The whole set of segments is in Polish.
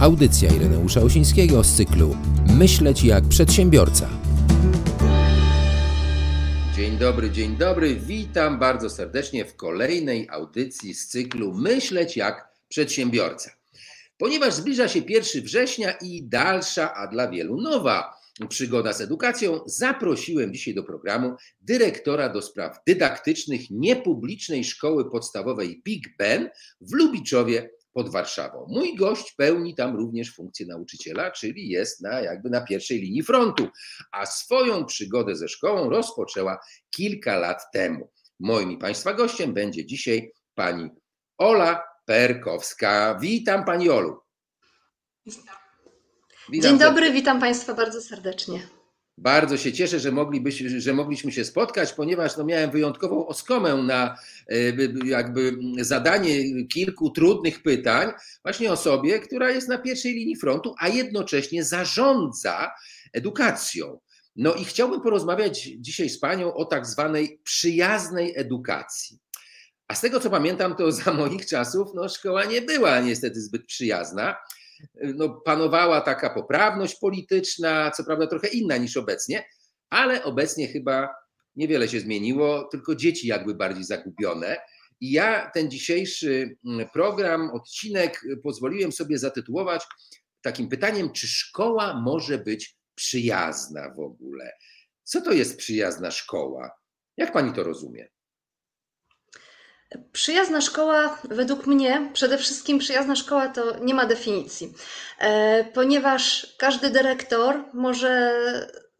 Audycja Ireneusza Osińskiego z cyklu Myśleć jak przedsiębiorca. Dzień dobry, dzień dobry. Witam bardzo serdecznie w kolejnej audycji z cyklu Myśleć jak przedsiębiorca. Ponieważ zbliża się 1 września i dalsza, a dla wielu nowa przygoda z edukacją, zaprosiłem dzisiaj do programu dyrektora do spraw dydaktycznych niepublicznej szkoły podstawowej Big Ben w Lubiczowie pod Warszawą. Mój gość pełni tam również funkcję nauczyciela, czyli jest na, jakby na pierwszej linii frontu, a swoją przygodę ze szkołą rozpoczęła kilka lat temu. Moim i Państwa gościem będzie dzisiaj pani Ola Perkowska. Witam Pani Olu. Witam Dzień dobry, witam Państwa bardzo serdecznie. Bardzo się cieszę, że, moglibyśmy, że mogliśmy się spotkać, ponieważ no miałem wyjątkową oskomę na e, jakby zadanie kilku trudnych pytań właśnie osobie, która jest na pierwszej linii frontu, a jednocześnie zarządza edukacją. No i chciałbym porozmawiać dzisiaj z Panią o tak zwanej przyjaznej edukacji. A z tego co pamiętam, to za moich czasów no, szkoła nie była niestety zbyt przyjazna no, panowała taka poprawność polityczna, co prawda trochę inna niż obecnie, ale obecnie chyba niewiele się zmieniło, tylko dzieci jakby bardziej zagubione. I ja ten dzisiejszy mm, program, odcinek pozwoliłem sobie zatytułować takim pytaniem, czy szkoła może być przyjazna w ogóle? Co to jest przyjazna szkoła? Jak pani to rozumie? Przyjazna szkoła, według mnie, przede wszystkim przyjazna szkoła to nie ma definicji, e, ponieważ każdy dyrektor może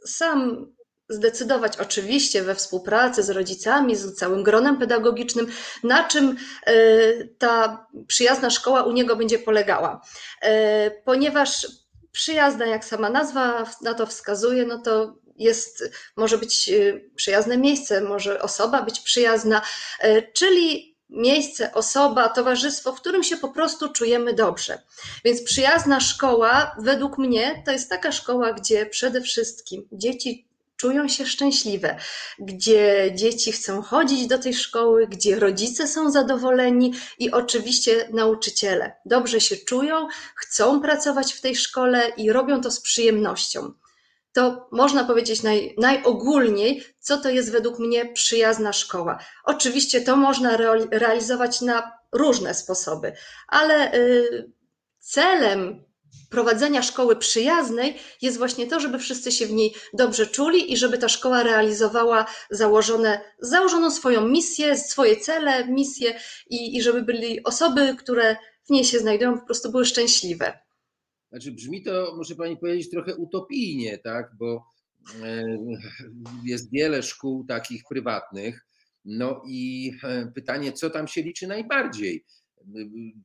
sam zdecydować, oczywiście we współpracy z rodzicami, z całym gronem pedagogicznym, na czym e, ta przyjazna szkoła u niego będzie polegała. E, ponieważ przyjazna, jak sama nazwa na to wskazuje, no to jest, może być y, przyjazne miejsce, może osoba być przyjazna, y, czyli miejsce, osoba, towarzystwo, w którym się po prostu czujemy dobrze. Więc przyjazna szkoła, według mnie, to jest taka szkoła, gdzie przede wszystkim dzieci czują się szczęśliwe, gdzie dzieci chcą chodzić do tej szkoły, gdzie rodzice są zadowoleni i oczywiście nauczyciele dobrze się czują, chcą pracować w tej szkole i robią to z przyjemnością to można powiedzieć naj, najogólniej, co to jest według mnie przyjazna szkoła. Oczywiście to można realizować na różne sposoby, ale y, celem prowadzenia szkoły przyjaznej jest właśnie to, żeby wszyscy się w niej dobrze czuli i żeby ta szkoła realizowała założone, założoną swoją misję, swoje cele, misje i, i żeby byli osoby, które w niej się znajdują, po prostu były szczęśliwe. Znaczy brzmi to, muszę pani powiedzieć, trochę utopijnie, tak? Bo e, jest wiele szkół takich prywatnych. No i e, pytanie, co tam się liczy najbardziej?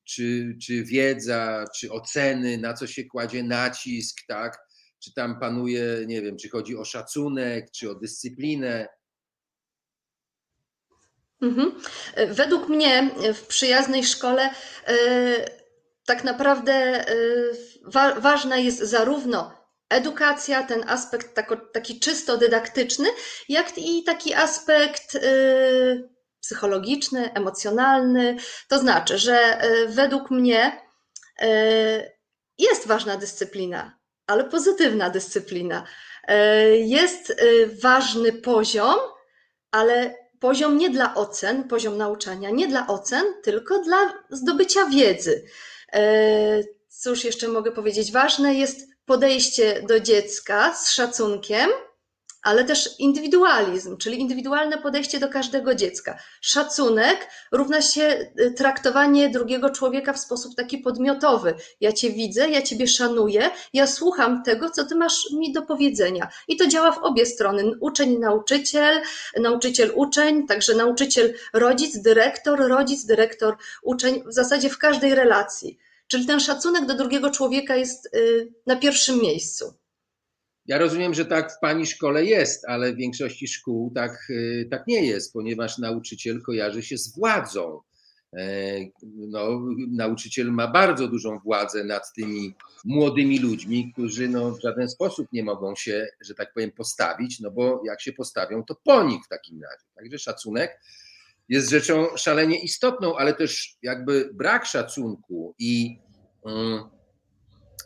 Czy, czy wiedza, czy oceny, na co się kładzie nacisk, tak? Czy tam panuje, nie wiem, czy chodzi o szacunek, czy o dyscyplinę? Mhm. Według mnie w przyjaznej szkole e, tak naprawdę wa ważna jest zarówno edukacja, ten aspekt tako, taki czysto dydaktyczny, jak i taki aspekt y, psychologiczny, emocjonalny. To znaczy, że y, według mnie jest ważna dyscyplina, ale pozytywna dyscyplina. Jest ważny poziom, ale poziom nie dla ocen, poziom nauczania nie dla ocen, tylko dla zdobycia wiedzy. Cóż jeszcze mogę powiedzieć? Ważne jest podejście do dziecka z szacunkiem, ale też indywidualizm, czyli indywidualne podejście do każdego dziecka. Szacunek równa się y, traktowanie drugiego człowieka w sposób taki podmiotowy. Ja cię widzę, ja ciebie szanuję, ja słucham tego, co ty masz mi do powiedzenia. I to działa w obie strony. Uczeń, nauczyciel, nauczyciel, uczeń, także nauczyciel, rodzic, dyrektor, rodzic, dyrektor, uczeń, w zasadzie w każdej relacji. Czyli ten szacunek do drugiego człowieka jest y, na pierwszym miejscu. Ja rozumiem, że tak w Pani szkole jest, ale w większości szkół tak, y, tak nie jest, ponieważ nauczyciel kojarzy się z władzą. E, no, nauczyciel ma bardzo dużą władzę nad tymi młodymi ludźmi, którzy no, w żaden sposób nie mogą się, że tak powiem, postawić, no bo jak się postawią, to po nich w takim razie. Także szacunek jest rzeczą szalenie istotną, ale też jakby brak szacunku i. Um,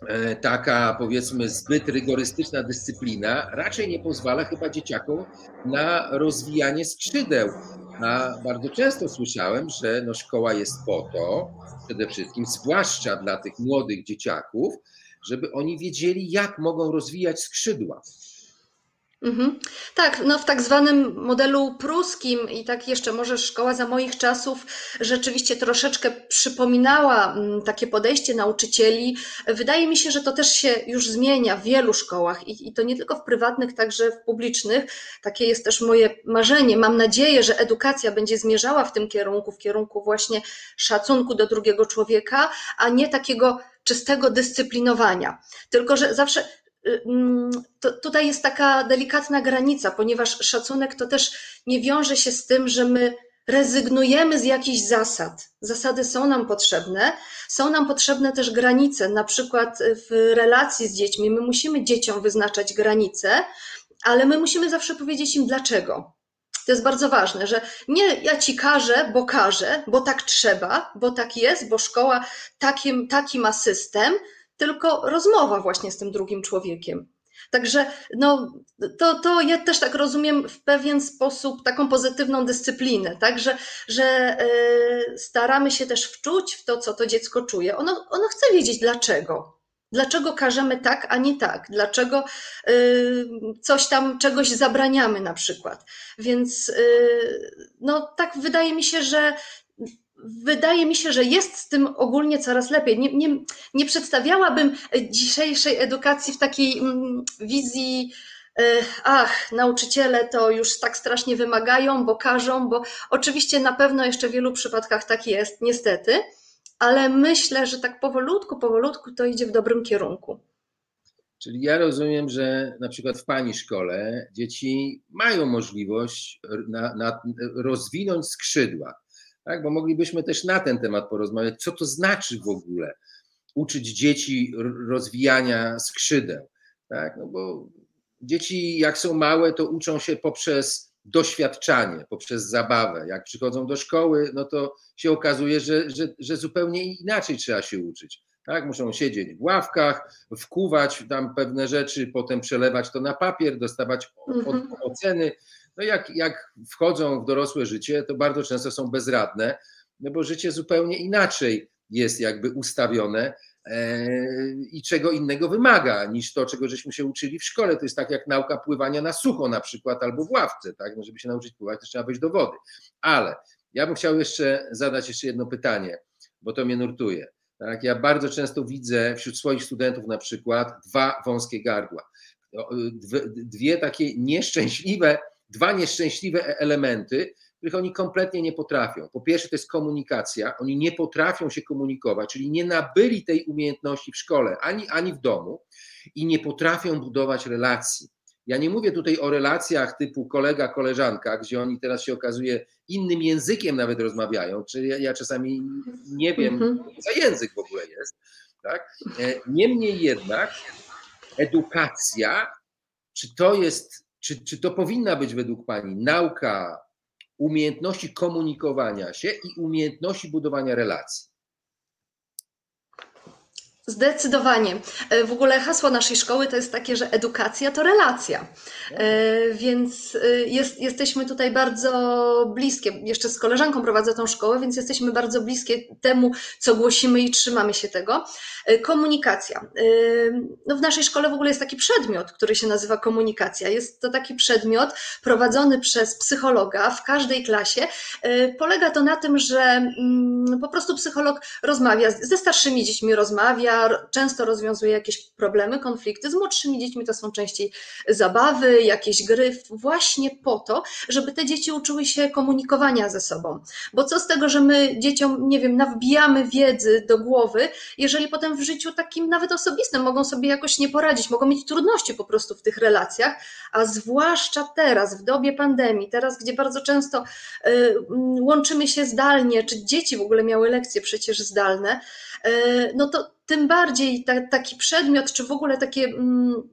e, taka powiedzmy zbyt rygorystyczna dyscyplina raczej nie pozwala chyba dzieciakom na rozwijanie skrzydeł. A bardzo często słyszałem, że no szkoła jest po to, przede wszystkim, zwłaszcza dla tych młodych dzieciaków, żeby oni wiedzieli, jak mogą rozwijać skrzydła. Mhm. Tak, no w tak zwanym modelu pruskim i tak jeszcze może szkoła za moich czasów rzeczywiście troszeczkę przypominała mm, takie podejście nauczycieli. Wydaje mi się, że to też się już zmienia w wielu szkołach i, i to nie tylko w prywatnych, także w publicznych. Takie jest też moje marzenie. Mam nadzieję, że edukacja będzie zmierzała w tym kierunku, w kierunku właśnie szacunku do drugiego człowieka, a nie takiego czystego dyscyplinowania. Tylko, że zawsze to tutaj jest taka delikatna granica, ponieważ szacunek to też nie wiąże się z tym, że my rezygnujemy z jakichś zasad. Zasady są nam potrzebne, są nam potrzebne też granice, na przykład w relacji z dziećmi. My musimy dzieciom wyznaczać granice, ale my musimy zawsze powiedzieć im dlaczego. To jest bardzo ważne, że nie ja ci każę, bo każę, bo tak trzeba, bo tak jest, bo szkoła taki, taki ma system, tylko rozmowa właśnie z tym drugim człowiekiem. Także no, to, to ja też tak rozumiem w pewien sposób taką pozytywną dyscyplinę, tak? że, że yy, staramy się też wczuć w to, co to dziecko czuje. Ono, ono chce wiedzieć dlaczego. Dlaczego każemy tak, a nie tak? Dlaczego yy, coś tam, czegoś zabraniamy na przykład? Więc yy, no tak wydaje mi się, że wydaje mi się, że jest z tym ogólnie coraz lepiej. Nie, nie, nie przedstawiałabym dzisiejszej edukacji w takiej mm, wizji, e, ach, nauczyciele to już tak strasznie wymagają, bo każą, bo oczywiście na pewno jeszcze w wielu przypadkach tak jest, niestety, ale myślę, że tak powolutku, powolutku to idzie w dobrym kierunku. Czyli ja rozumiem, że na przykład w Pani szkole dzieci mają możliwość na, na rozwinąć skrzydła tak? bo moglibyśmy też na ten temat porozmawiać, co to znaczy w ogóle uczyć dzieci rozwijania skrzydeł. Tak? No bo dzieci, jak są małe, to uczą się poprzez doświadczanie, poprzez zabawę. Jak przychodzą do szkoły, no to się okazuje, że, że, że zupełnie inaczej trzeba się uczyć. Tak? Muszą siedzieć w ławkach, wkuwać tam pewne rzeczy, potem przelewać to na papier, dostawać mhm. oceny. No jak, jak wchodzą w dorosłe życie, to bardzo często są bezradne, no bo życie zupełnie inaczej jest jakby ustawione e, i czego innego wymaga niż to, czego żeśmy się uczyli w szkole. To jest tak jak nauka pływania na sucho na przykład albo w ławce, tak? No żeby się nauczyć pływać, to trzeba wejść do wody. Ale ja bym chciał jeszcze zadać jeszcze jedno pytanie, bo to mnie nurtuje. Tak? Ja bardzo często widzę wśród swoich studentów na przykład dwa wąskie gardła. Dwie takie nieszczęśliwe dwa nieszczęśliwe e- elementy, których oni kompletnie nie potrafią. Po pierwsze, to jest komunikacja. Oni nie potrafią się komunikować, czyli nie nabyli tej umiejętności w szkole ani, ani w domu i nie potrafią budować relacji. Ja nie mówię tutaj o relacjach typu kolega, koleżanka, gdzie oni teraz się okazuje innym językiem nawet rozmawiają, czy ja, ja czasami nie wiem, mhm. co za język w ogóle jest. Tak? E, niemniej jednak edukacja, czy to jest czy, czy to powinna być według Pani nauka umiejętności komunikowania się i umiejętności budowania relacji? Zdecydowanie. E, w ogóle hasło naszej szkoły to jest takie, że edukacja to relacja. E, więc e, jest, jesteśmy tutaj bardzo bliskie. Jeszcze z koleżanką prowadzę tą szkołę, więc jesteśmy bardzo bliskie temu, co głosimy i trzymamy się tego. Komunikacja. No w naszej szkole w ogóle jest taki przedmiot, który się nazywa komunikacja. Jest to taki przedmiot prowadzony przez psychologa w każdej klasie. Polega to na tym, że mm, po prostu psycholog rozmawia ze starszymi dziećmi, rozmawia, często rozwiązuje jakieś problemy, konflikty. Z młodszymi dziećmi to są częściej zabawy, jakieś gry, właśnie po to, żeby te dzieci uczyły się komunikowania ze sobą. Bo co z tego, że my dzieciom, nie wiem, nawbijamy wiedzy do głowy, jeżeli potem w życiu takim nawet osobistym mogą sobie jakoś nie poradzić, mogą mieć trudności po prostu w tych relacjach, a zwłaszcza teraz, w dobie pandemii, teraz, gdzie bardzo często y, łączymy się zdalnie, czy dzieci w ogóle miały lekcje przecież zdalne, y, no to tym bardziej ta, taki przedmiot, czy w ogóle takie mm,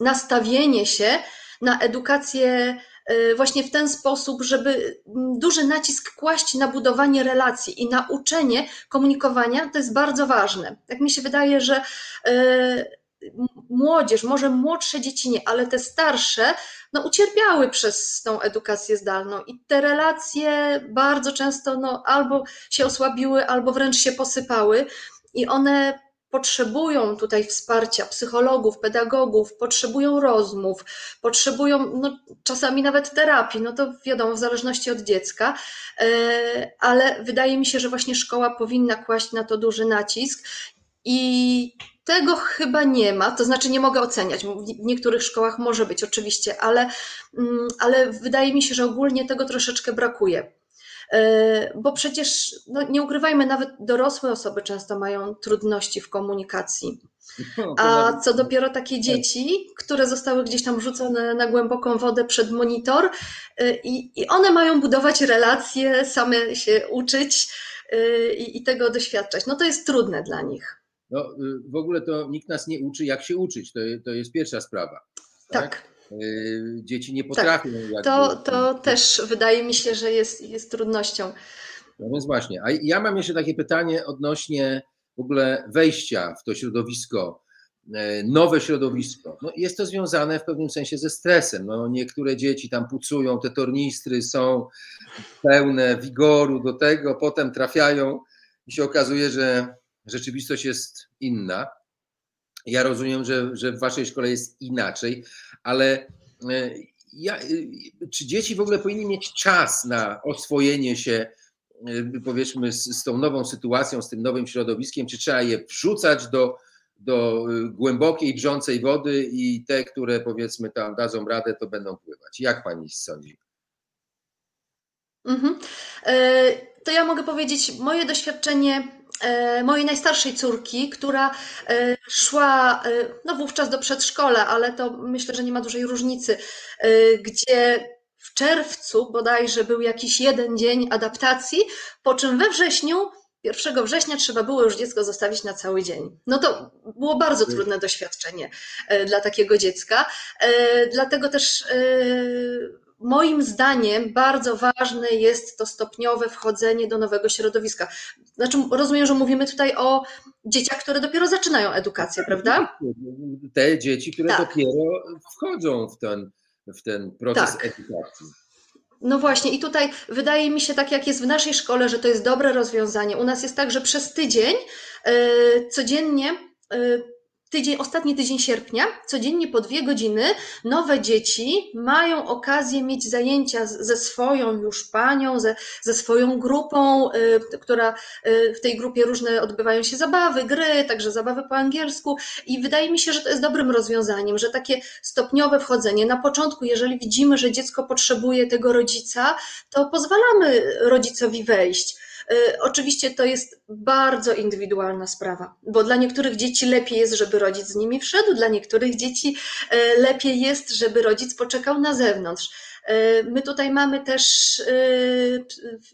nastawienie się na edukację y, właśnie w ten sposób, żeby duży nacisk kłaść na budowanie relacji i na uczenie komunikowania, to jest bardzo ważne. Tak mi się wydaje, że y, młodzież, może młodsze dzieci nie, ale te starsze, no ucierpiały przez tą edukację zdalną i te relacje bardzo często no, albo się osłabiły, albo wręcz się posypały i one potrzebują tutaj wsparcia psychologów, pedagogów, potrzebują rozmów, potrzebują no, czasami nawet terapii, no to wiadomo, w zależności od dziecka, e, ale wydaje mi się, że właśnie szkoła powinna kłaść na to duży nacisk i tego chyba nie ma, to znaczy nie mogę oceniać. W niektórych szkołach może być oczywiście, ale, mm, ale wydaje mi się, że ogólnie tego troszeczkę brakuje. E, bo przecież, no nie ukrywajmy, nawet dorosłe osoby często mają trudności w komunikacji. No, A co dopiero takie tak. dzieci, które zostały gdzieś tam wrzucone na głęboką wodę przed monitor, e, i, i one mają budować relacje, same się uczyć e, i, i tego doświadczać. No to jest trudne dla nich. No, y, w ogóle to nikt nas nie uczy, jak się uczyć. To, to jest pierwsza sprawa. Tak. tak? Y, dzieci nie potrafią. Tak. To, to też wydaje mi się, że jest, jest trudnością. No więc właśnie. A ja mam jeszcze takie pytanie odnośnie w ogóle wejścia w to środowisko, e, nowe środowisko. No jest to związane w pewnym sensie ze stresem. No niektóre dzieci tam pucują, te tornistry są pełne wigoru do tego, potem trafiają i się okazuje, że rzeczywistość jest inna. Ja rozumiem, że, że w waszej szkole jest inaczej, ale e, ja, e, czy dzieci w ogóle powinny mieć czas na oswojenie się, e, powiedzmy, z, z tą nową sytuacją, z tym nowym środowiskiem? Czy trzeba je wrzucać do, do głębokiej, brzącej wody i te, które powiedzmy tam dadzą radę, to będą pływać? Jak pani sądzi? Mhm. To ja mogę powiedzieć, moje doświadczenie mojej najstarszej córki, która e, szła e, no wówczas do przedszkola, ale to myślę, że nie ma dużej różnicy, gdzie w czerwcu bodajże był jakiś jeden dzień adaptacji, po czym we wrześniu 1 września trzeba było już dziecko zostawić na cały dzień. No to było bardzo trudne doświadczenie dla takiego dziecka. Dlatego też moim zdaniem bardzo ważne jest to stopniowe wchodzenie do nowego środowiska. Znaczy, rozumiem, że mówimy tutaj o dzieciach, które dopiero zaczynają edukację, prawda? Te dzieci, które tak. dopiero wchodzą w ten, w ten proces tak. edukacji. No właśnie, i tutaj wydaje mi się, tak jak jest w naszej szkole, że to jest dobre rozwiązanie. U nas jest tak, że przez tydzień yy, codziennie yy, tydzień, ostatni tydzień sierpnia, codziennie po dwie godziny, nowe dzieci mają okazję mieć zajęcia ze swoją już panią, ze, ze swoją grupą, y, która y, w tej grupie różne odbywają się zabawy, gry, także zabawy po angielsku i wydaje mi się, że to jest dobrym rozwiązaniem, że takie stopniowe wchodzenie. Na początku, jeżeli widzimy, że dziecko potrzebuje tego rodzica, to pozwalamy rodzicowi wejść oczywiście to jest bardzo indywidualna sprawa, bo dla niektórych dzieci lepiej jest, żeby rodzic z nimi wszedł, dla niektórych dzieci y, lepiej jest, żeby rodzic poczekał na zewnątrz. Y, my tutaj mamy też,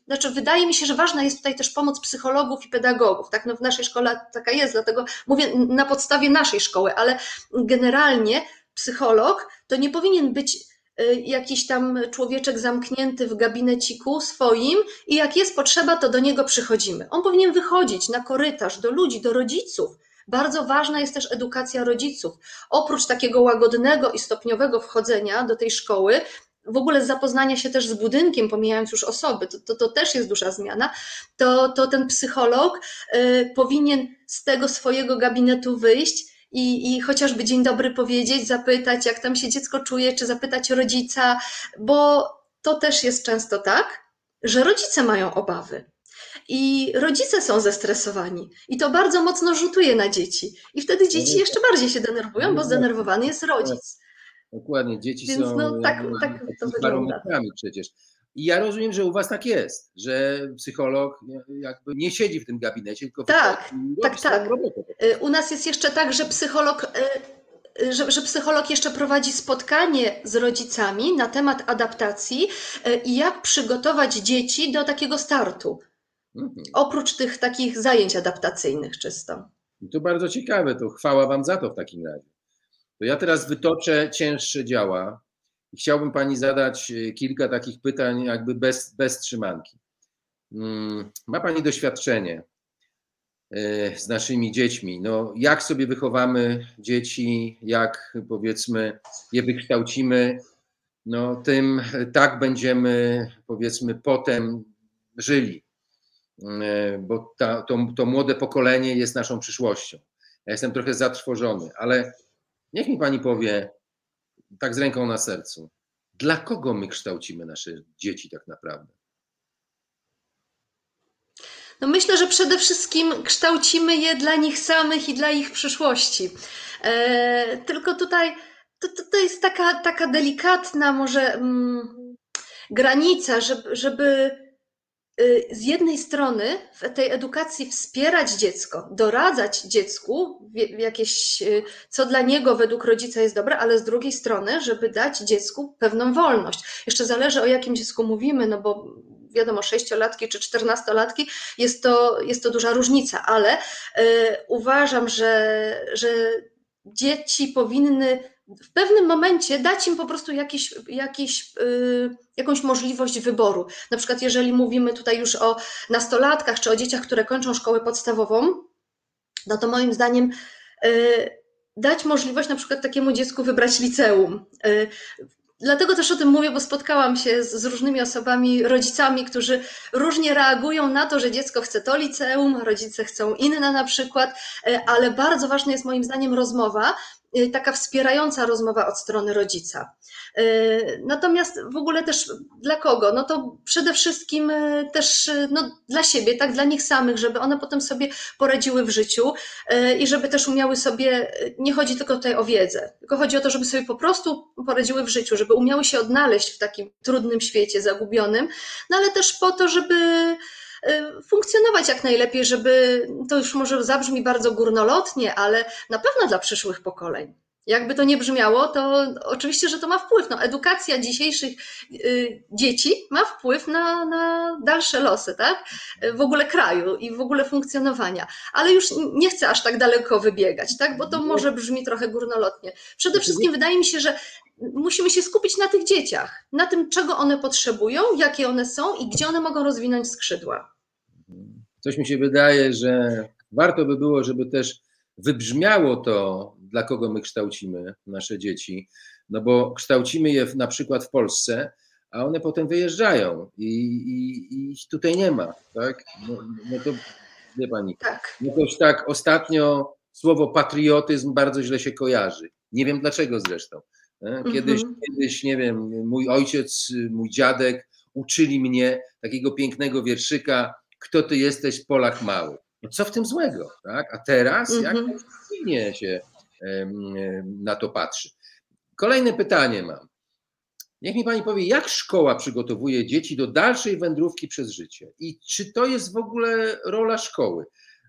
znaczy wydaje mi się, że ważna jest tutaj też pomoc psychologów i pedagogów. Tak? No w naszej szkole taka jest, dlatego mówię na podstawie naszej szkoły, ale generalnie psycholog to nie powinien być Y, jakiś tam człowieczek zamknięty w gabineciku swoim i jak jest potrzeba, to do niego przychodzimy. On powinien wychodzić na korytarz do ludzi, do rodziców. Bardzo ważna jest też edukacja rodziców. Oprócz takiego łagodnego i stopniowego wchodzenia do tej szkoły, w ogóle zapoznania się też z budynkiem, pomijając już osoby, to, to, to też jest duża zmiana, to, to ten psycholog y, powinien z tego swojego gabinetu wyjść i, i chociażby dzień dobry powiedzieć, zapytać, jak tam się dziecko czuje, czy zapytać rodzica, bo to też jest często tak, że rodzice mają obawy. I rodzice są zestresowani, i to bardzo mocno rzutuje na dzieci. I wtedy dzieci jeszcze bardziej się denerwują, bo zdenerwowany jest rodzic. Dokładnie, dzieci Więc są no, tak, tak to wygląda. przecież. I ja rozumiem, że u was tak jest, że psycholog jakby nie siedzi w tym gabinecie, tylko tak, tak, tak. Robotę. Y, u nas jest jeszcze tak, że psycholog y, y, że, że, psycholog jeszcze prowadzi spotkanie z rodzicami na temat adaptacji i jak przygotować dzieci do takiego startu. Mhm. Oprócz tych takich zajęć adaptacyjnych czysto. I to bardzo ciekawe, to chwała Wam za to w takim razie. To ja teraz wytoczę cięższe działa chciałbym Pani zadać e, kilka takich pytań, jakby bez, bez trzymanki. Mm, ma Pani doświadczenie e, z naszymi dziećmi. No, jak sobie wychowamy dzieci, jak powiedzmy je wykształcimy, no, tym tak będziemy powiedzmy potem żyli. Bo ta, to, to młode pokolenie jest naszą przyszłością. Ja jestem trochę zatrwożony, ale niech mi pani powie, tak z ręką na sercu, dla kogo my kształcimy nasze dzieci tak naprawdę? No myślę, że przede wszystkim kształcimy je dla nich samych i dla ich przyszłości. E, tylko tutaj to, to, to, jest taka, taka delikatna może mm, granica, żeby, żeby z jednej strony w tej edukacji wspierać dziecko, doradzać dziecku jakieś, y, co dla niego według rodzica jest dobre, ale z drugiej strony, żeby dać dziecku pewną wolność. Jeszcze zależy o jakim dziecku mówimy, no bo wiadomo, sześciolatki czy czternastolatki, jest to, jest to duża różnica, ale y, uważam, że, że dzieci powinny w pewnym momencie dać im po prostu jakiś, jakiś, yy, jakąś możliwość wyboru. Na przykład, jeżeli mówimy tutaj już o nastolatkach czy o dzieciach, które kończą szkołę podstawową, no to moim zdaniem yy, dać możliwość na przykład takiemu dziecku wybrać liceum. Yy, Dlatego też o tym mówię, bo spotkałam się z, z, różnymi osobami, rodzicami, którzy różnie reagują na to, że dziecko chce to liceum, rodzice chcą inne na przykład, yy, ale bardzo ważna jest moim zdaniem rozmowa, Y, taka wspierająca rozmowa od strony rodzica. Y, natomiast w ogóle też dla kogo? No to przede wszystkim y, też no, dla siebie, tak, dla nich samych, żeby one potem sobie poradziły w życiu i żeby też umiały sobie, nie chodzi tylko tutaj o wiedzę, tylko chodzi o to, żeby sobie po prostu poradziły w życiu, żeby umiały się odnaleźć w takim trudnym świecie, zagubionym, no ale też po to, żeby Y, funkcjonować jak najlepiej, żeby to już może zabrzmi bardzo górnolotnie, ale na pewno dla przyszłych pokoleń. Jakby to nie brzmiało, to oczywiście, że to ma wpływ. No, edukacja dzisiejszych y, dzieci ma wpływ na, na dalsze losy, tak? W ogóle kraju i w ogóle funkcjonowania. Ale już nie chcę aż tak daleko wybiegać, tak? Bo to może brzmi trochę górnolotnie. Przede wszystkim wydaje mi się, że musimy się skupić na tych dzieciach, na tym, czego one potrzebują, jakie one są i gdzie one mogą rozwinąć skrzydła. Coś mi się wydaje, że warto by było, żeby też wybrzmiało to, dla kogo my kształcimy nasze dzieci, no bo kształcimy je na przykład w Polsce, a one potem wyjeżdżają i, i, i tutaj nie ma, tak? No, no to wie pani. Tak. No już tak ostatnio słowo patriotyzm bardzo źle się kojarzy. Nie wiem dlaczego zresztą. Kiedyś, mhm. kiedyś, nie wiem, mój ojciec, mój dziadek uczyli mnie takiego pięknego wierszyka kto ty jesteś, Polak mały. No co w tym złego, tak? A teraz -hmm. jak mhm. się na to patrzy. Kolejne pytanie mam. Niech mi pani powie, jak szkoła przygotowuje dzieci do dalszej wędrówki przez życie? I czy to jest w ogóle rola szkoły?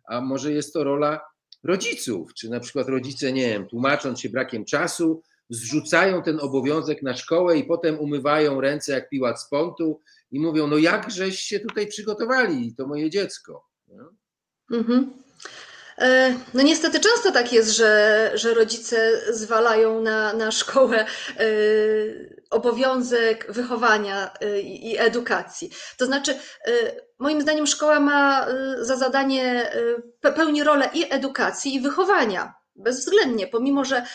A może jest to rola rodziców? Czy na przykład rodzice, nie wiem, tłumacząc się brakiem czasu, zrzucają ten obowiązek na szkołę i potem umywają ręce jak piłat z pontu i mówią, no jakżeś się tutaj przygotowali, to moje dziecko. Mhm. E, no niestety często tak jest, że, że rodzice zwalają na, na szkołę e, obowiązek wychowania e, i edukacji. To znaczy, moim zdaniem szkoła ma za zadanie, pełni rolę i edukacji, i wychowania. Bezwzględnie, pomimo że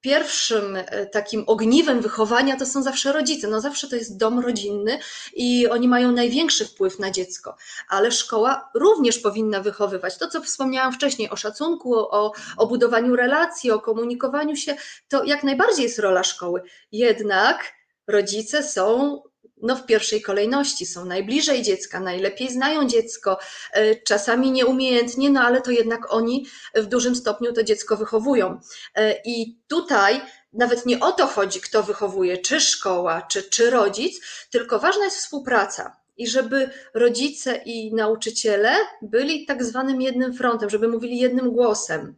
pierwszym e, takim ogniwem wychowania to są zawsze rodzice. No zawsze to jest dom rodzinny i oni mają największy wpływ na dziecko, ale szkoła również powinna wychowywać. To, co wspomniałam wcześniej o szacunku, o, o budowaniu relacji, o komunikowaniu się, to jak najbardziej jest rola szkoły. Jednak rodzice są no w pierwszej kolejności są najbliżej dziecka, najlepiej znają dziecko, e, czasami nieumiejętnie, no ale to jednak oni w dużym stopniu to dziecko wychowują. E, I tutaj nawet nie o to chodzi, kto wychowuje, czy szkoła, czy, czy rodzic, tylko ważna jest współpraca. I żeby rodzice i nauczyciele byli tak zwanym jednym frontem, żeby mówili jednym głosem.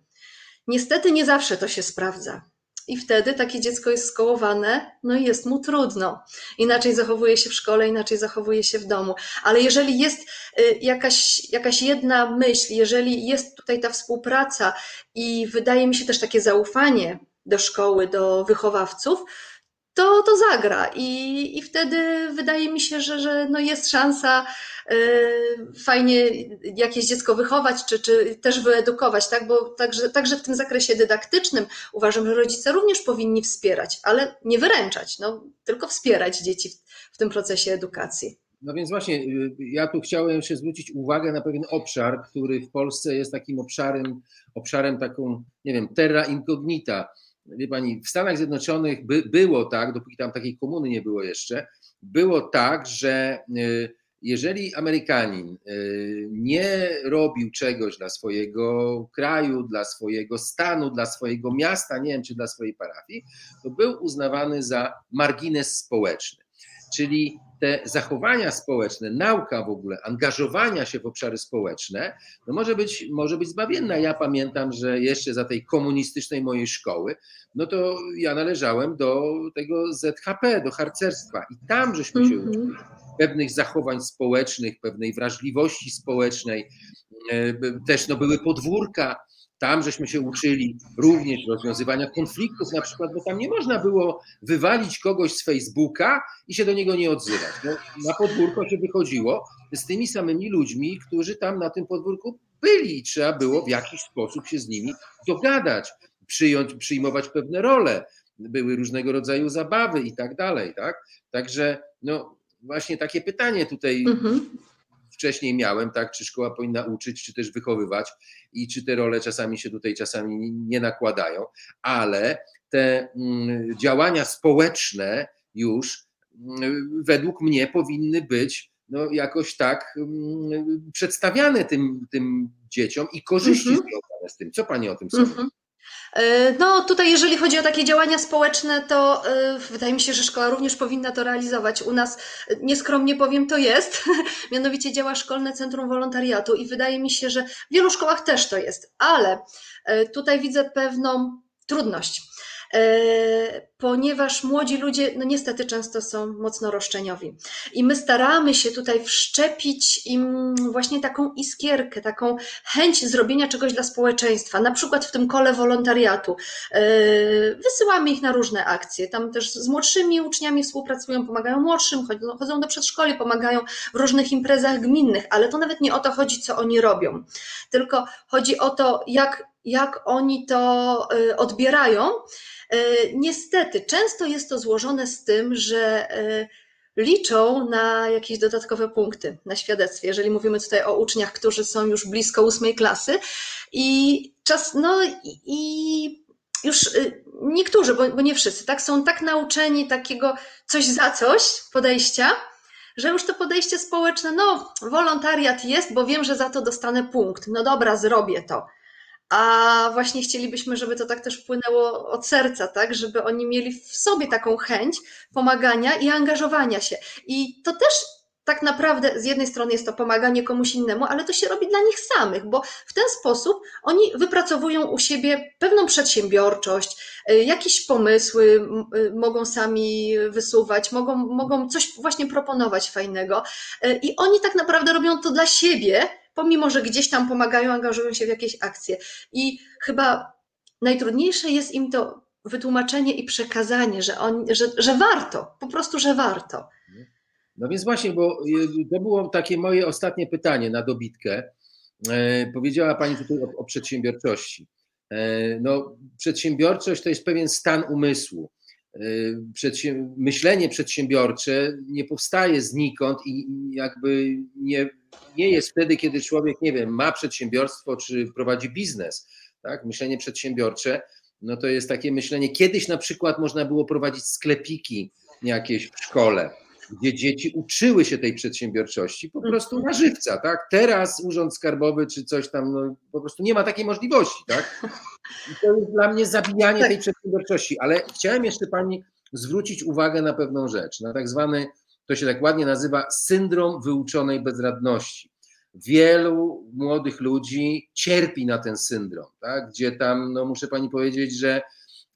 Niestety nie zawsze to się sprawdza. I wtedy takie dziecko jest skołowane, no i jest mu trudno. Inaczej zachowuje się w szkole, inaczej zachowuje się w domu. Ale jeżeli jest y, jakaś, jakaś jedna myśl, jeżeli jest tutaj ta współpraca i wydaje mi się też takie zaufanie do szkoły, do wychowawców, to, to zagra. I, I wtedy wydaje mi się, że, że no jest szansa y, fajnie jakieś dziecko wychować, czy, czy też wyedukować, tak? Bo także, także w tym zakresie dydaktycznym uważam, że rodzice również powinni wspierać, ale nie wyręczać, no, tylko wspierać dzieci w, w tym procesie edukacji. No więc właśnie, y, ja tu chciałem jeszcze zwrócić uwagę na pewien obszar, który w Polsce jest takim obszarem, obszarem taką, nie wiem, terra incognita wie pani, w Stanach Zjednoczonych by, było tak, dopóki tam takiej komuny nie było jeszcze, było tak, że y, jeżeli Amerykanin y, nie robił czegoś dla swojego kraju, dla swojego stanu, dla swojego miasta, nie wiem, czy dla swojej parafii, to był uznawany za margines społeczny. Czyli te zachowania społeczne, nauka w ogóle, angażowania się w obszary społeczne, no może, być, może być zbawienna. Ja pamiętam, że jeszcze za tej komunistycznej mojej szkoły, no to ja należałem do tego ZHP, do harcerstwa i tam żeśmy się -hmm. uczyli pewnych zachowań społecznych, pewnej wrażliwości społecznej. E, też no, były podwórka, tam żeśmy się uczyli również rozwiązywania konfliktów, na przykład, bo tam nie można było wywalić kogoś z Facebooka i się do niego nie odzywać. No, na podwórko się wychodziło z tymi samymi ludźmi, którzy tam na tym podwórku byli i trzeba było w jakiś sposób się z nimi dogadać, przyjąć, przyjmować pewne role. Były różnego rodzaju zabawy i tak dalej, tak? Także no właśnie takie pytanie tutaj mhm wcześniej miałem, tak, czy szkoła powinna uczyć, czy też wychowywać i czy te role czasami się tutaj czasami nie nakładają, ale te mm, działania społeczne już mm, według mnie powinny być no, jakoś tak mm, przedstawiane tym, tym dzieciom i korzyści mm -hmm. związane z tym. Co Pani o tym sądzi? Mm -hmm. E, no tutaj jeżeli chodzi o takie działania społeczne, to e, wydaje mi się, że szkoła również powinna to realizować. U nas, e, nieskromnie powiem, to jest, mianowicie działa Szkolne Centrum Wolontariatu i wydaje mi się, że w wielu szkołach też to jest, ale tutaj widzę pewną trudność ponieważ młodzi ludzie, no niestety często są mocno roszczeniowi. I my staramy się tutaj wszczepić im właśnie taką iskierkę, taką chęć zrobienia czegoś dla społeczeństwa, na przykład w tym kole wolontariatu. E, wysyłamy ich na różne akcje. Tam też z młodszymi uczniami współpracują, pomagają młodszym, chodzą do przedszkoli, pomagają w różnych imprezach gminnych, ale to nawet nie o to chodzi, co oni robią, tylko chodzi o to, jak, jak oni to e, odbierają. E, niestety, często jest to złożone z tym, że e, liczą na jakieś dodatkowe punkty na świadectwie, jeżeli mówimy tutaj o uczniach, którzy są już blisko ósmej klasy. I czas, no i, już niektórzy, bo nie wszyscy, tak, są tak nauczeni takiego coś za coś podejścia, że już to podejście społeczne, no wolontariat jest, bo wiem, że za to dostanę punkt, no dobra, zrobię to a właśnie chcielibyśmy, żeby to tak też płynęło od serca, tak, żeby oni mieli w sobie taką chęć pomagania i angażowania się. I to też tak naprawdę z jednej strony jest to pomaganie komuś innemu, ale to się robi dla nich samych, bo w ten sposób oni wypracowują u siebie pewną przedsiębiorczość, y, jakieś pomysły y, mogą sami wysuwać, mogą, mogą coś właśnie proponować fajnego y, i oni tak naprawdę robią to dla siebie, pomimo że gdzieś tam pomagają, angażują się w jakieś akcje. I chyba najtrudniejsze jest im to wytłumaczenie i przekazanie, że, on, że, że warto, po prostu, że warto. No więc właśnie, bo y, to było takie moje ostatnie pytanie na dobitkę. E, powiedziała Pani tutaj o, o przedsiębiorczości. E, no, przedsiębiorczość to jest pewien stan umysłu. E, myślenie przedsiębiorcze nie powstaje znikąd i jakby nie nie jest wtedy, kiedy człowiek, nie wiem, ma przedsiębiorstwo czy prowadzi biznes. Tak? Myślenie przedsiębiorcze, no to jest takie myślenie. Kiedyś na przykład można było prowadzić sklepiki jakieś w szkole, gdzie dzieci uczyły się tej przedsiębiorczości po prostu na żywca, tak? Teraz urząd skarbowy czy coś tam, no, po prostu nie ma takiej możliwości, tak? I to jest dla mnie zabijanie tej przedsiębiorczości, ale chciałem jeszcze Pani zwrócić uwagę na pewną rzecz, na tak zwany to się tak ładnie nazywa syndrom wyuczonej bezradności. Wielu młodych ludzi cierpi na ten syndrom, tak? gdzie tam, no muszę pani powiedzieć, że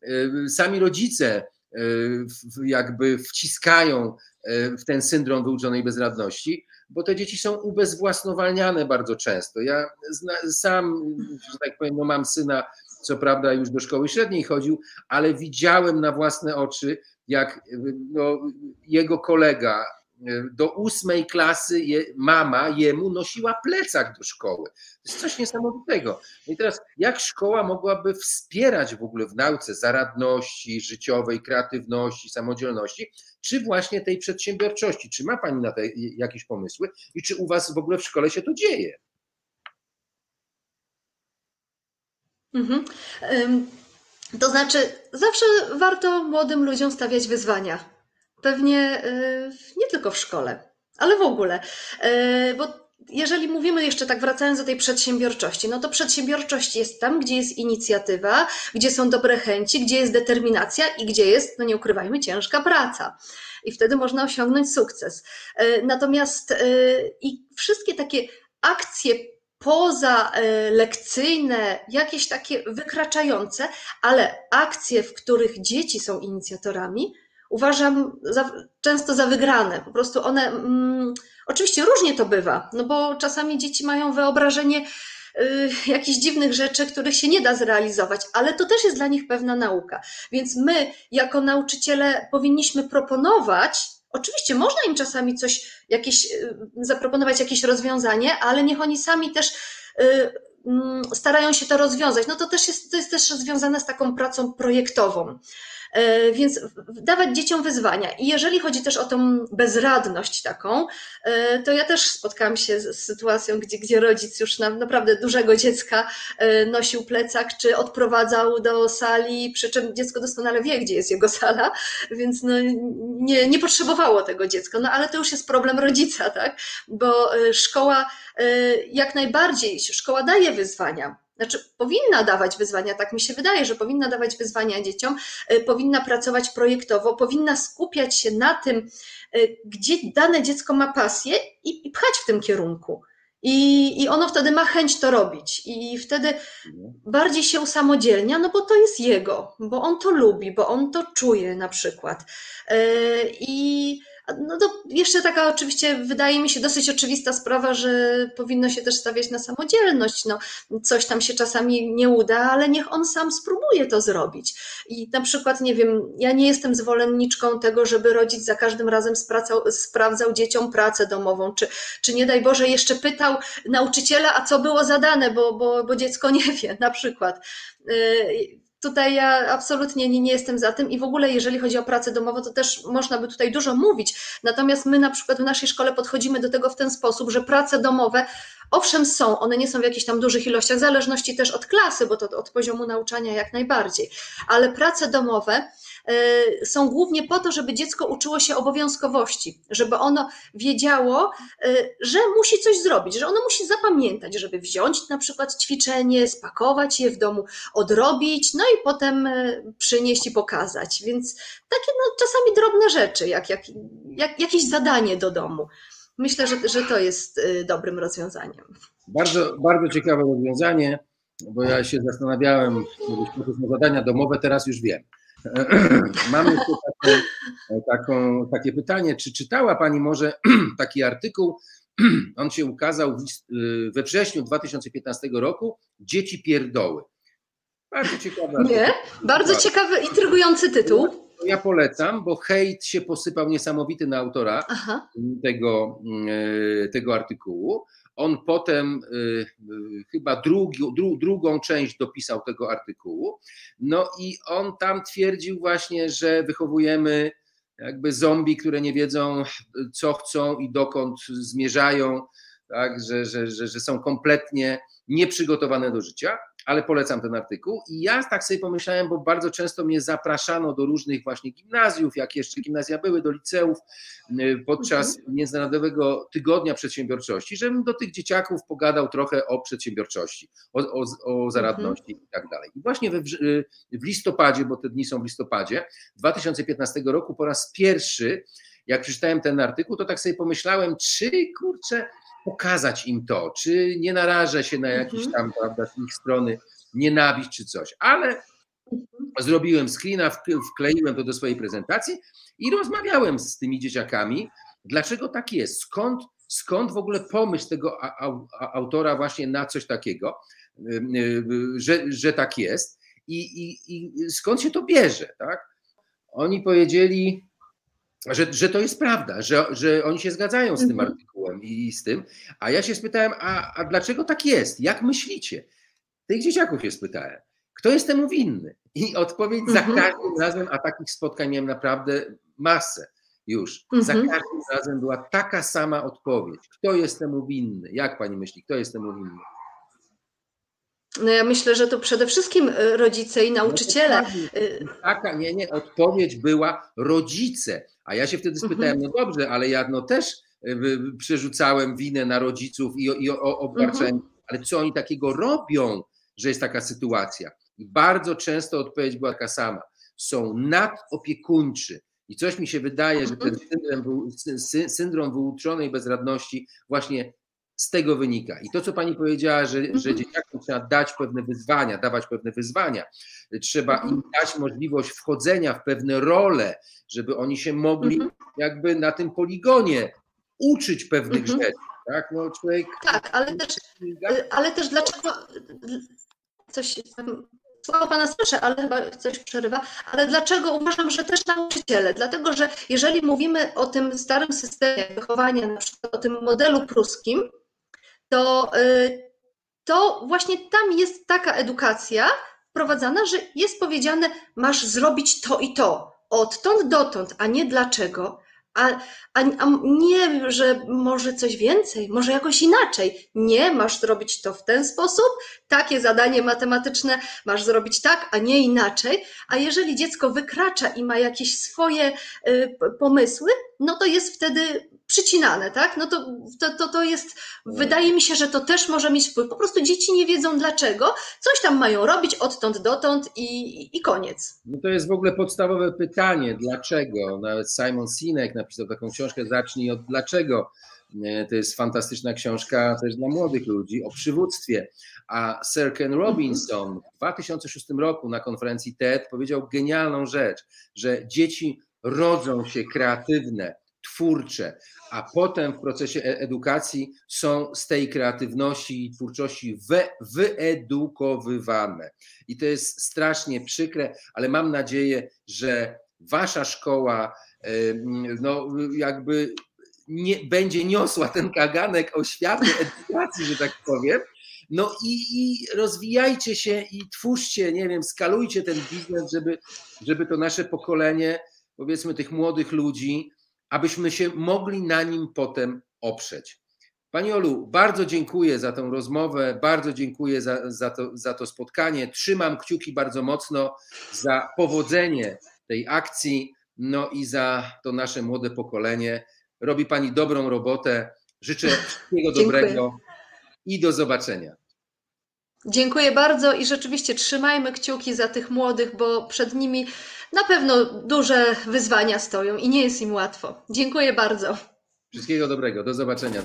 y, sami rodzice y, jakby wciskają y, w ten syndrom wyuczonej bezradności, bo te dzieci są ubezwłasnowalniane bardzo często. Ja sam, że tak powiem, no mam syna, co prawda już do szkoły średniej chodził, ale widziałem na własne oczy, jak no, jego kolega do ósmej klasy je, mama jemu nosiła plecak do szkoły. To jest coś niesamowitego. No I teraz, jak szkoła mogłaby wspierać w ogóle w nauce zaradności życiowej, kreatywności, samodzielności, czy właśnie tej przedsiębiorczości? Czy ma Pani na to jakieś pomysły i czy u Was w ogóle w szkole się to dzieje? Mhm. To znaczy, zawsze warto młodym ludziom stawiać wyzwania. Pewnie y, nie tylko w szkole, ale w ogóle. Y, bo jeżeli mówimy jeszcze tak, wracając do tej przedsiębiorczości, no to przedsiębiorczość jest tam, gdzie jest inicjatywa, gdzie są dobre chęci, gdzie jest determinacja i gdzie jest, no nie ukrywajmy, ciężka praca. I wtedy można osiągnąć sukces. Y, natomiast i wszystkie takie akcje poza e, jakieś takie wykraczające, ale akcje, w których dzieci są inicjatorami, uważam za, często za wygrane. Po prostu one, mm, oczywiście różnie to bywa, no bo czasami dzieci mają wyobrażenie y, jakichś dziwnych rzeczy, których się nie da zrealizować, ale to też jest dla nich pewna nauka. Więc my, jako nauczyciele, powinniśmy proponować Oczywiście można im czasami coś, jakieś, y, zaproponować jakieś rozwiązanie, ale niech oni sami też y, mm, starają się to rozwiązać. No to też jest, to jest też związane z taką pracą projektową. E, więc dawać dzieciom wyzwania. I jeżeli chodzi też o tą bezradność taką, e, to ja też spotkałam się z sytuacją, gdzie, gdzie rodzic już na, naprawdę dużego dziecka e, nosił plecak, czy odprowadzał do sali, przy czym dziecko doskonale wie, gdzie jest jego sala, więc no, nie, nie potrzebowało tego dziecka. No ale to już jest problem rodzica, tak? Bo szkoła jak najbardziej, szkoła daje wyzwania znaczy, powinna dawać wyzwania, tak mi się wydaje, że powinna dawać wyzwania dzieciom, y, powinna pracować projektowo, powinna skupiać się na tym, y, gdzie dane dziecko ma pasję i, pchać w tym kierunku. I, I ono wtedy ma chęć to robić, i wtedy bardziej się usamodzielnia, no bo to jest jego, bo on to lubi, bo on to czuje na przykład. Y, I no to jeszcze taka oczywiście wydaje mi się dosyć oczywista sprawa, że powinno się też stawiać na samodzielność. No, coś tam się czasami nie uda, ale niech on sam spróbuje to zrobić. I na przykład, nie wiem, ja nie jestem zwolenniczką tego, żeby rodzic za każdym razem spracał, sprawdzał dzieciom pracę domową, czy, czy nie daj Boże jeszcze pytał nauczyciela, a co było zadane, bo, bo, bo dziecko nie wie, na przykład. Tutaj ja absolutnie nie, nie jestem za tym i w ogóle jeżeli chodzi o pracę domową, to też można by tutaj dużo mówić. Natomiast my na przykład w naszej szkole podchodzimy do tego w ten sposób, że prace domowe Owszem, są, one nie są w jakichś tam dużych ilościach, w zależności też od klasy, bo to od poziomu nauczania jak najbardziej, ale prace domowe są głównie po to, żeby dziecko uczyło się obowiązkowości, żeby ono wiedziało, y, że musi coś zrobić, że ono musi zapamiętać, żeby wziąć na przykład ćwiczenie, spakować je w domu, odrobić, no i potem y, przynieść i pokazać. Więc takie no, czasami drobne rzeczy, jak, jak, jak jakieś zadanie do domu. Myślę, że, że to jest y, dobrym rozwiązaniem. Bardzo, bardzo ciekawe rozwiązanie, bo ja się zastanawiałem, kiedyś zadania domowe, teraz już wiem. Mam jeszcze takie, taką, takie pytanie, czy czytała Pani może taki artykuł, on się ukazał y, we wrześniu 2015 roku, Dzieci pierdoły. Bardzo ciekawe. Nie, bardzo ciekawy, intrygujący tytuł. Ja polecam, bo hejt się posypał niesamowity na autora tego, e, tego artykułu. On potem y, y, chyba drugi, dru, drugą część dopisał tego artykułu. No i on tam twierdził właśnie, że wychowujemy jakby zombie, które nie wiedzą, co chcą i dokąd zmierzają, tak, że, że, że, że są kompletnie nieprzygotowane do życia ale polecam ten artykuł. I ja tak sobie pomyślałem, bo bardzo często mnie zapraszano do różnych właśnie gimnazjów, jak jeszcze gimnazja były, do liceów y, podczas mhm. Międzynarodowego Tygodnia Przedsiębiorczości, żebym do tych dzieciaków pogadał trochę o przedsiębiorczości, o, o, o zaradności mhm. i tak dalej. I właśnie w, w listopadzie, bo te dni są w listopadzie 2015 roku po raz pierwszy jak przeczytałem ten artykuł, to tak sobie pomyślałem, czy kurczę, pokazać im to, czy nie narażę się na jakieś mhm. tam, prawda, z ich strony nienawiść czy coś, ale mhm. zrobiłem screena, wkleiłem to do swojej prezentacji i rozmawiałem z tymi dzieciakami, dlaczego tak jest, skąd, skąd w ogóle pomysł tego autora właśnie na coś takiego, że, że tak jest i, i, i skąd się to bierze, tak? oni powiedzieli, że, że to jest prawda, że, że oni się zgadzają z tym Mhm. artykułem i, i z tym. A ja się spytałem, a, a dlaczego tak jest? Jak myślicie? Tych dzieciaków się spytałem. Kto jest temu winny? I odpowiedź za Mhm. każdym razem, a takich spotkań miałem naprawdę masę już. Za Mhm. każdym razem była taka sama odpowiedź. Kto jest temu winny? Jak pani myśli, kto jest temu winny? No ja myślę, że to przede wszystkim y, rodzice i nauczyciele. No Y, Taka, nie, nie, odpowiedź była rodzice. A ja się wtedy spytałem, no dobrze, ale ja no też y, przerzucałem winę na rodziców i, i obarczałem, ale co oni takiego robią, że jest taka sytuacja? I bardzo często odpowiedź była taka sama. Są nadopiekuńczy. I coś mi się wydaje, że ten syndrom, wy- sy- sy- syndrom wyuczonej bezradności właśnie z tego wynika. I to, co pani powiedziała, że, że Mhm. dzieciakom trzeba dać pewne wyzwania, dawać pewne wyzwania, trzeba im dać możliwość wchodzenia w pewne role, żeby oni się mogli Mhm. jakby na tym poligonie uczyć pewnych Mhm. rzeczy. Tak, no człowiek. Tak, ale też, ale też dlaczego. Coś. Słowo pana słyszę, ale chyba coś przerywa. Ale dlaczego uważam, że też nauczyciele? Dlatego, że jeżeli mówimy o tym starym systemie wychowania, na przykład o tym modelu pruskim, to, y, to właśnie tam jest taka edukacja wprowadzana, że jest powiedziane, masz zrobić to i to, odtąd dotąd, a nie dlaczego. A, a, a nie, że może coś więcej, może jakoś inaczej. Nie, masz zrobić to w ten sposób, takie zadanie matematyczne masz zrobić tak, a nie inaczej. A jeżeli dziecko wykracza i ma jakieś swoje y, pomysły, no to jest wtedy przycinane, tak? No to, to, to, to jest, wydaje mi się, że to też może mieć wpływ. Po prostu dzieci nie wiedzą dlaczego, coś tam mają robić odtąd dotąd i, i koniec. No to jest w ogóle podstawowe pytanie, dlaczego? Nawet Simon Sinek napisał taką książkę Zacznij od dlaczego. To jest fantastyczna książka też dla młodych ludzi o przywództwie. A Sir Ken Robinson w 2006 roku na konferencji TED powiedział genialną rzecz, że dzieci rodzą się kreatywne, twórcze, a potem w procesie e- edukacji są z tej kreatywności i twórczości we, wyedukowywane. I to jest strasznie przykre, ale mam nadzieję, że wasza szkoła e, no, jakby nie, będzie niosła ten kaganek oświaty, edukacji, że tak powiem. No i, i rozwijajcie się i twórzcie, nie wiem, skalujcie ten biznes, żeby, żeby to nasze pokolenie, powiedzmy tych młodych ludzi, abyśmy się mogli na nim potem oprzeć. Pani Olu, bardzo dziękuję za tą rozmowę, bardzo dziękuję za, za, to, za to spotkanie. Trzymam kciuki bardzo mocno za powodzenie tej akcji, no i za to nasze młode pokolenie. Robi Pani dobrą robotę. Życzę wszystkiego dobrego i do zobaczenia. Dziękuję bardzo i rzeczywiście trzymajmy kciuki za tych młodych, bo przed nimi na pewno duże wyzwania stoją i nie jest im łatwo. Dziękuję bardzo. Wszystkiego dobrego. Do zobaczenia.